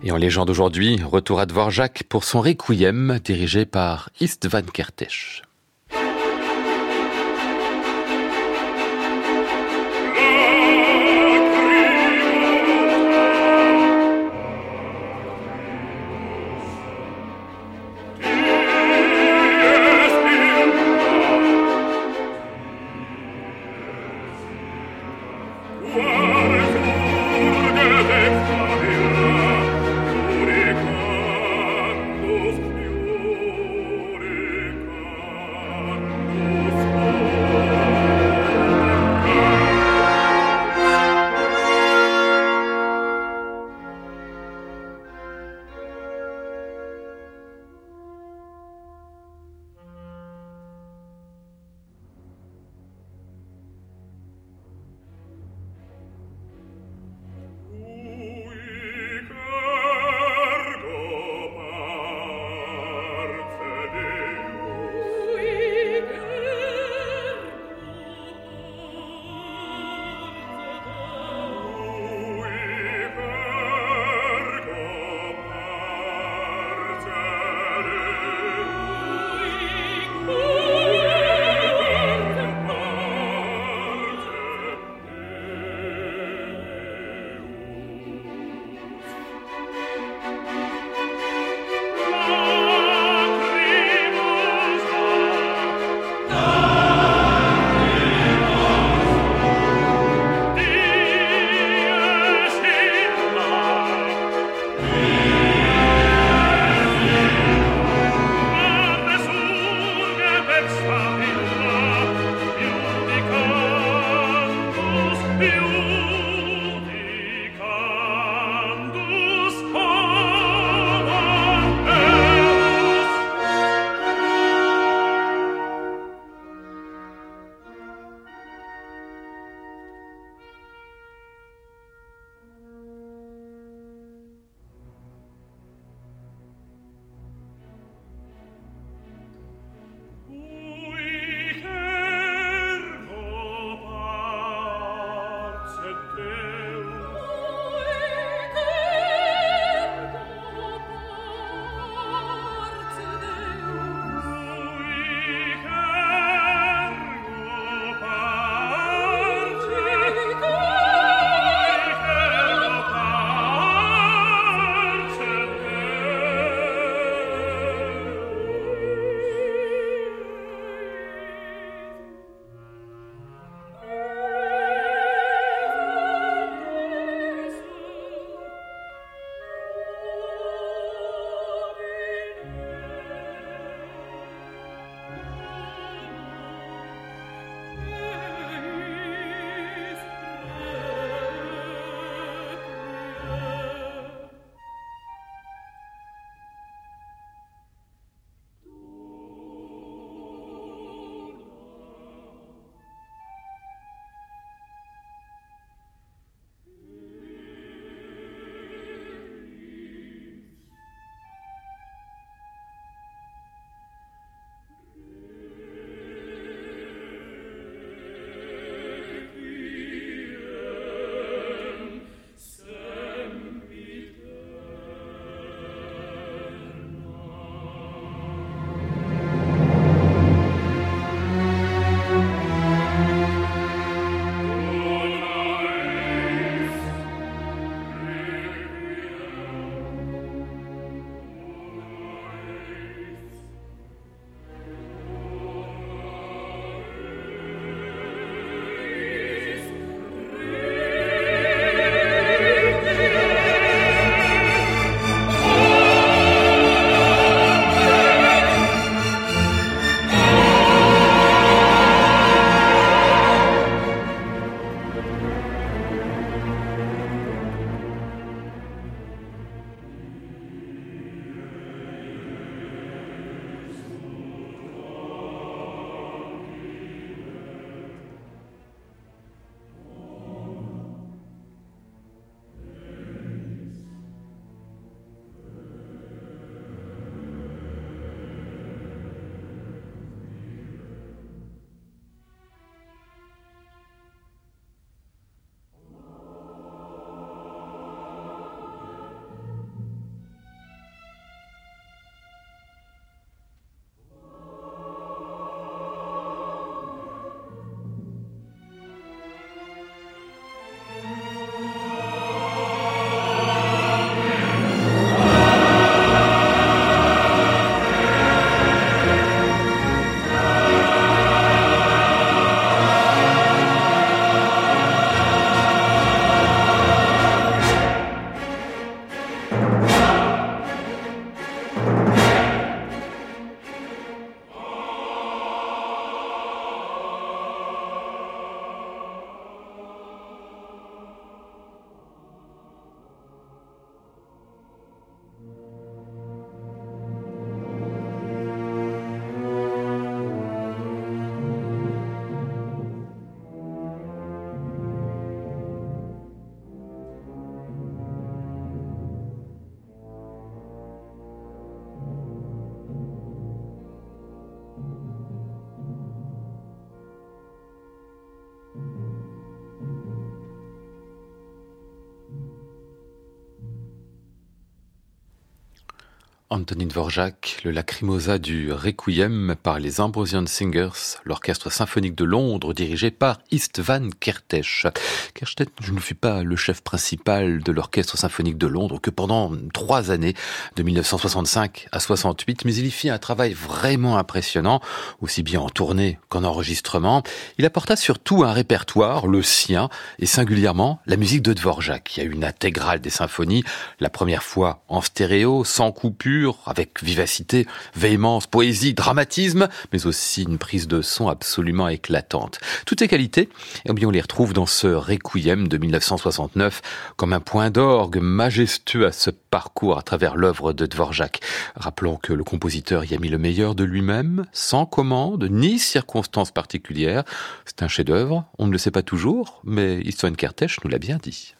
Et en légende aujourd'hui, retour à Dvorak pour son Requiem dirigé par Istvan Kertész. Antonin Dvorak, le Lacrimosa du Requiem par les Ambrosian Singers, l'orchestre symphonique de Londres dirigé par Istvan Kertész. Kertész, je ne suis pas le chef principal de l'orchestre symphonique de Londres que pendant trois années, de 1965 à 68, mais il y fit un travail vraiment impressionnant, aussi bien en tournée qu'en enregistrement. Il apporta surtout un répertoire, le sien, et singulièrement la musique de Dvorak, qui a une intégrale des symphonies, la première fois en stéréo, sans coupure, avec vivacité, véhémence, poésie, dramatisme, mais aussi une prise de son absolument éclatante. Toutes ces qualités, eh bien, on les retrouve dans ce Requiem de 1969 comme un point d'orgue majestueux à ce parcours à travers l'œuvre de Dvorak. Rappelons que le compositeur y a mis le meilleur de lui-même, sans commande, ni circonstances particulières. C'est un chef-d'œuvre, on ne le sait pas toujours, mais Istvan Kertész nous l'a bien dit.